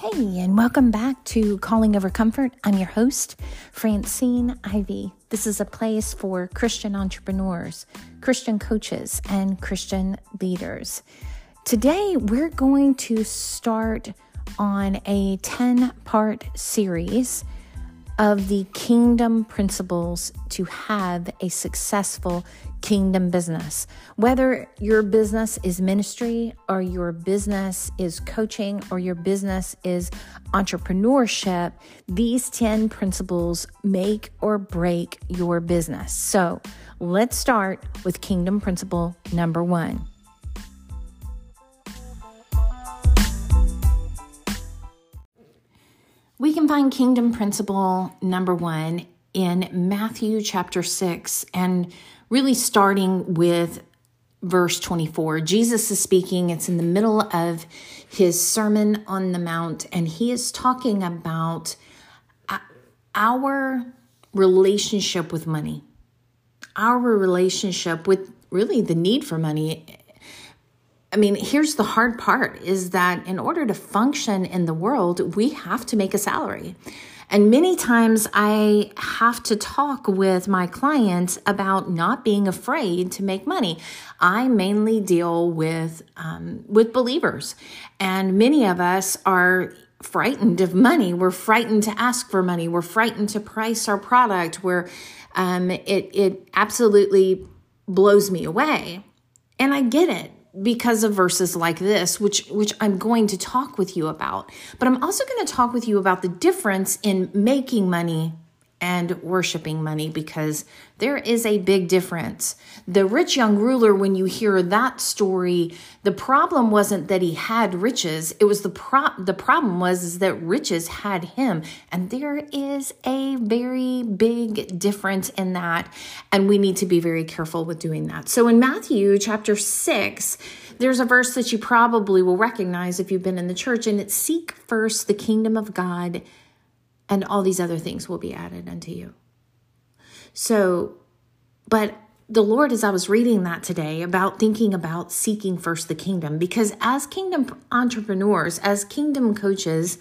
Hey, and welcome back to Calling Over Comfort. I'm your host, Francine Ivy. This is a place for Christian entrepreneurs, Christian coaches, and Christian leaders. Today, we're going to start on a 10 part series of the kingdom principles to have a successful kingdom business. Whether your business is ministry or your business is coaching or your business is entrepreneurship, these 10 principles make or break your business. So let's start with kingdom principle number one. We can find kingdom principle number one in Matthew chapter 6 and really starting with verse 24. Jesus is speaking, it's in the middle of his Sermon on the Mount, and he is talking about uh, our relationship with money, our relationship with really the need for money I mean, here's the hard part is that in order to function in the world, we have to make a salary. And many times I have to talk with my clients about not being afraid to make money. I mainly deal with um, with believers, and many of us are frightened of money. We're frightened to ask for money. We're frightened to price our product. Where um, it it absolutely blows me away, and I get it because of verses like this which which I'm going to talk with you about. But I'm also going to talk with you about the difference in making money and worshiping money because there is a big difference. The rich young ruler, when you hear that story, the problem wasn't that he had riches. It was the pro- the problem was is that riches had him. And there is a very big difference in that. And we need to be very careful with doing that. So in Matthew chapter six, there's a verse that you probably will recognize if you've been in the church, and it's seek first the kingdom of God and all these other things will be added unto you. So, but the Lord, as I was reading that today about thinking about seeking first the kingdom, because as kingdom entrepreneurs, as kingdom coaches,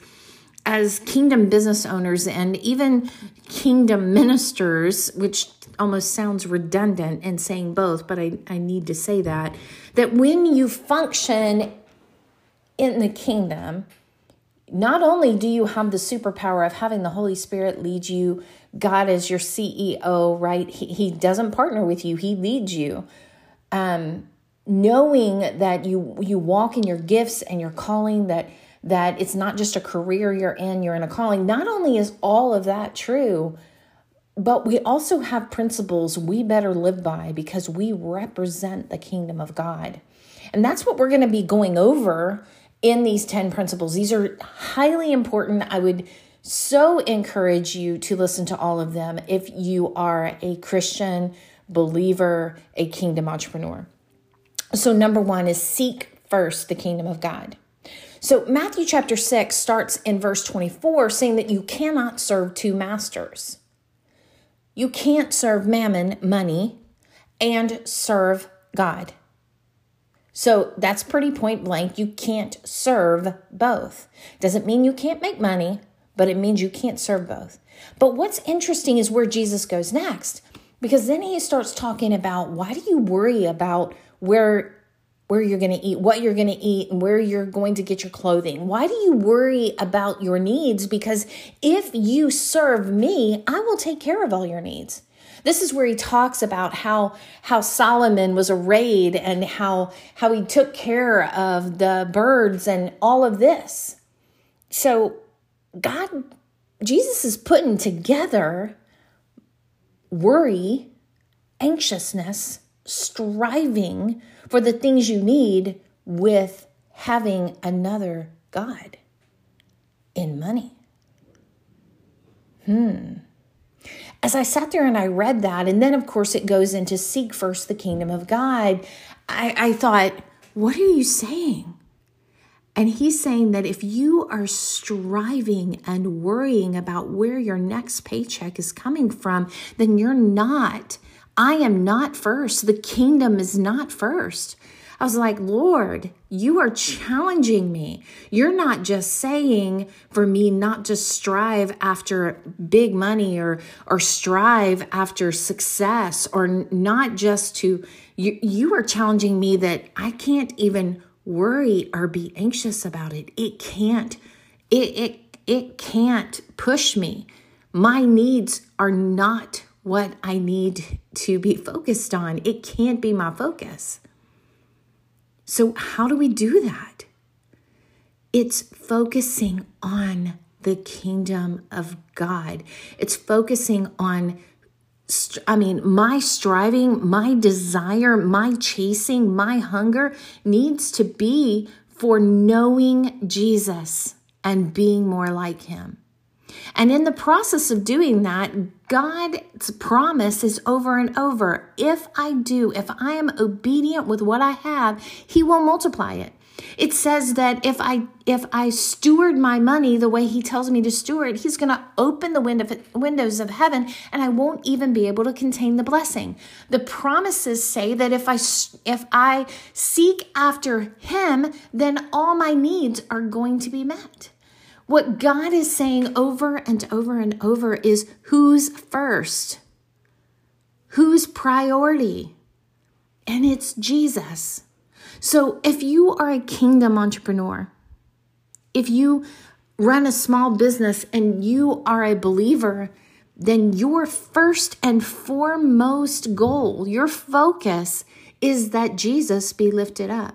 as kingdom business owners, and even kingdom ministers, which almost sounds redundant in saying both, but I, I need to say that, that when you function in the kingdom, not only do you have the superpower of having the Holy Spirit lead you, God as your CEO, right? He, he doesn't partner with you, He leads you. Um, knowing that you you walk in your gifts and your calling, that that it's not just a career you're in, you're in a calling. Not only is all of that true, but we also have principles we better live by because we represent the kingdom of God. And that's what we're going to be going over in these 10 principles. These are highly important. I would so encourage you to listen to all of them if you are a Christian believer, a kingdom entrepreneur. So, number one is seek first the kingdom of God. So, Matthew chapter 6 starts in verse 24 saying that you cannot serve two masters. You can't serve mammon, money, and serve God. So that's pretty point blank. You can't serve both. Doesn't mean you can't make money, but it means you can't serve both. But what's interesting is where Jesus goes next, because then he starts talking about why do you worry about where where you're going to eat, what you're going to eat, and where you're going to get your clothing. Why do you worry about your needs? Because if you serve me, I will take care of all your needs. This is where he talks about how how Solomon was arrayed and how how he took care of the birds and all of this. So God Jesus is putting together worry, anxiousness, striving for the things you need with having another God in money. Hmm as I sat there and I read that, and then of course it goes into seek first the kingdom of God, I, I thought, what are you saying? And he's saying that if you are striving and worrying about where your next paycheck is coming from, then you're not. I am not first. The kingdom is not first. I was like, Lord, you are challenging me. You're not just saying for me not to strive after big money or or strive after success or not just to you you are challenging me that I can't even worry or be anxious about it. It can't it it it can't push me. My needs are not what I need to be focused on. It can't be my focus. So, how do we do that? It's focusing on the kingdom of God. It's focusing on, I mean, my striving, my desire, my chasing, my hunger needs to be for knowing Jesus and being more like him. And in the process of doing that, God's promise is over and over. If I do, if I am obedient with what I have, he will multiply it. It says that if I if I steward my money the way he tells me to steward, he's going to open the window, windows of heaven and I won't even be able to contain the blessing. The promises say that if I if I seek after him, then all my needs are going to be met. What God is saying over and over and over is who's first? Who's priority? And it's Jesus. So if you are a kingdom entrepreneur, if you run a small business and you are a believer, then your first and foremost goal, your focus is that Jesus be lifted up.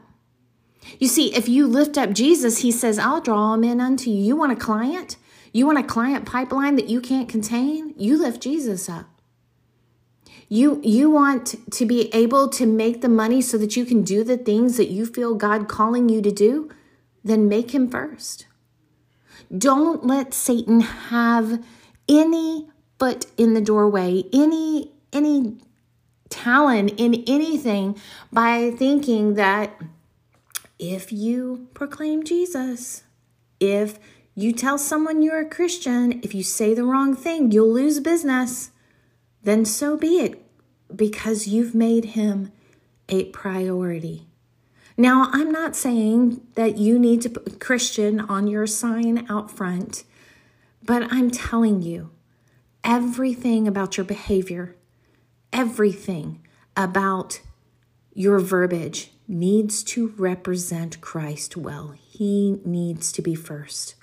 You see, if you lift up Jesus, he says, I'll draw him in unto you. You want a client? You want a client pipeline that you can't contain? You lift Jesus up. You you want to be able to make the money so that you can do the things that you feel God calling you to do? Then make him first. Don't let Satan have any foot in the doorway, any any talent in anything by thinking that if you proclaim Jesus, if you tell someone you're a Christian, if you say the wrong thing, you'll lose business, then so be it, because you've made him a priority. Now, I'm not saying that you need to put Christian on your sign out front, but I'm telling you everything about your behavior, everything about your verbiage, needs to represent Christ well. He needs to be first.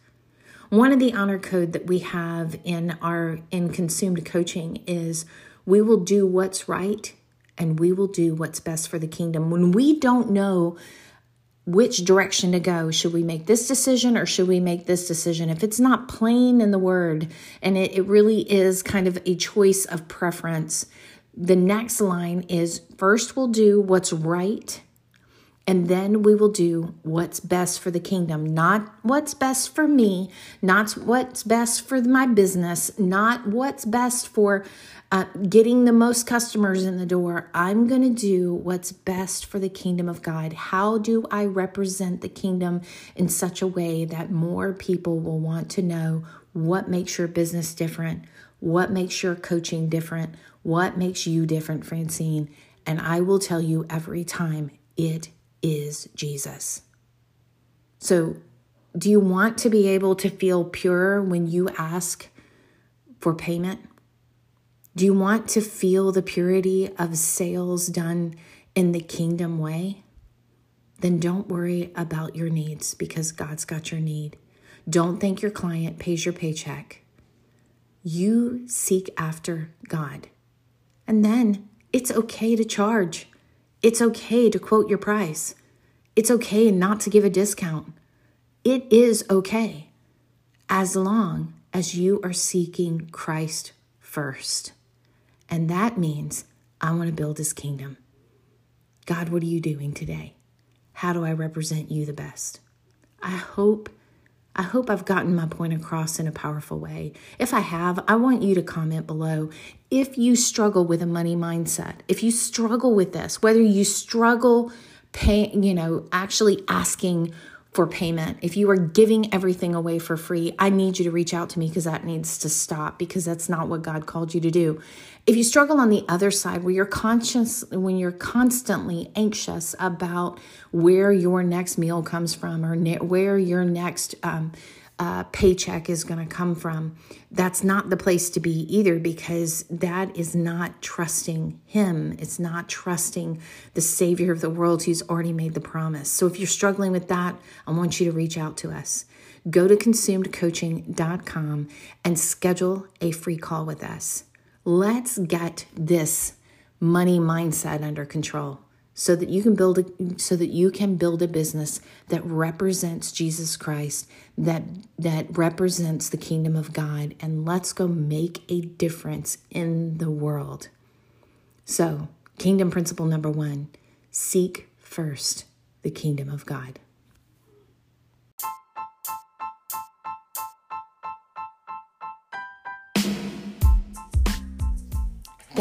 One of the honor code that we have in our in consumed coaching is we will do what's right and we will do what's best for the kingdom. When we don't know which direction to go, should we make this decision or should we make this decision? If it's not plain in the word and it, it really is kind of a choice of preference, the next line is first we'll do what's right and then we will do what's best for the kingdom, not what's best for me, not what's best for my business, not what's best for uh, getting the most customers in the door. I'm going to do what's best for the kingdom of God. How do I represent the kingdom in such a way that more people will want to know what makes your business different? What makes your coaching different? What makes you different, Francine? And I will tell you every time it is Jesus. So, do you want to be able to feel pure when you ask for payment? Do you want to feel the purity of sales done in the kingdom way? Then don't worry about your needs because God's got your need. Don't think your client pays your paycheck. You seek after God. And then it's okay to charge. It's okay to quote your price. It's okay not to give a discount. It is okay as long as you are seeking Christ first. And that means I want to build his kingdom. God, what are you doing today? How do I represent you the best? I hope I hope I've gotten my point across in a powerful way. If I have, I want you to comment below. If you struggle with a money mindset, if you struggle with this, whether you struggle pay, you know, actually asking for payment, if you are giving everything away for free, I need you to reach out to me because that needs to stop because that's not what God called you to do. If you struggle on the other side where you're conscious when you're constantly anxious about where your next meal comes from or ne- where your next um, uh, paycheck is going to come from, that's not the place to be either because that is not trusting Him. It's not trusting the Savior of the world who's already made the promise. So if you're struggling with that, I want you to reach out to us. Go to consumedcoaching.com and schedule a free call with us. Let's get this money mindset under control so that you can build a, so that you can build a business that represents Jesus Christ that that represents the kingdom of God and let's go make a difference in the world. So, kingdom principle number 1, seek first the kingdom of God.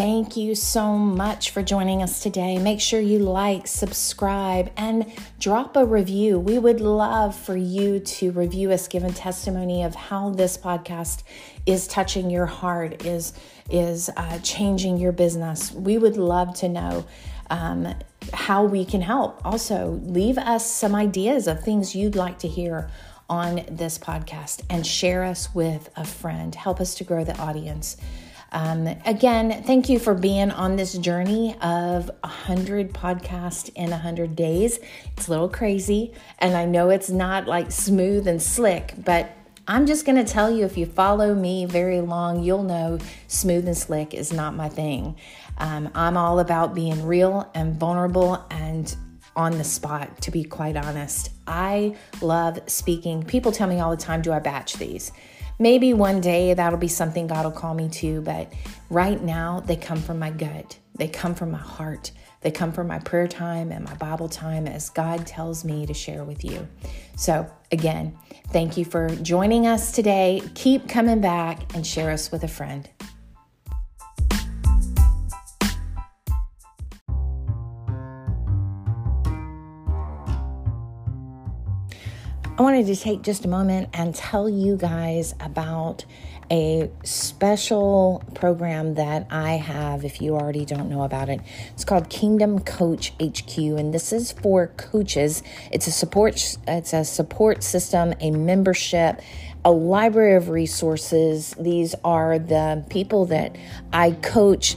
Thank you so much for joining us today. Make sure you like, subscribe, and drop a review. We would love for you to review us, give a testimony of how this podcast is touching your heart, is is uh, changing your business. We would love to know. Um, how we can help. Also, leave us some ideas of things you'd like to hear on this podcast and share us with a friend. Help us to grow the audience. Um, again, thank you for being on this journey of 100 podcasts in 100 days. It's a little crazy, and I know it's not like smooth and slick, but I'm just going to tell you if you follow me very long, you'll know smooth and slick is not my thing. Um, I'm all about being real and vulnerable and on the spot, to be quite honest. I love speaking. People tell me all the time, Do I batch these? Maybe one day that'll be something God will call me to, but right now they come from my gut. They come from my heart. They come from my prayer time and my Bible time as God tells me to share with you. So, again, thank you for joining us today. Keep coming back and share us with a friend. I wanted to take just a moment and tell you guys about a special program that I have if you already don't know about it. It's called Kingdom Coach HQ and this is for coaches. It's a support it's a support system, a membership, a library of resources. These are the people that I coach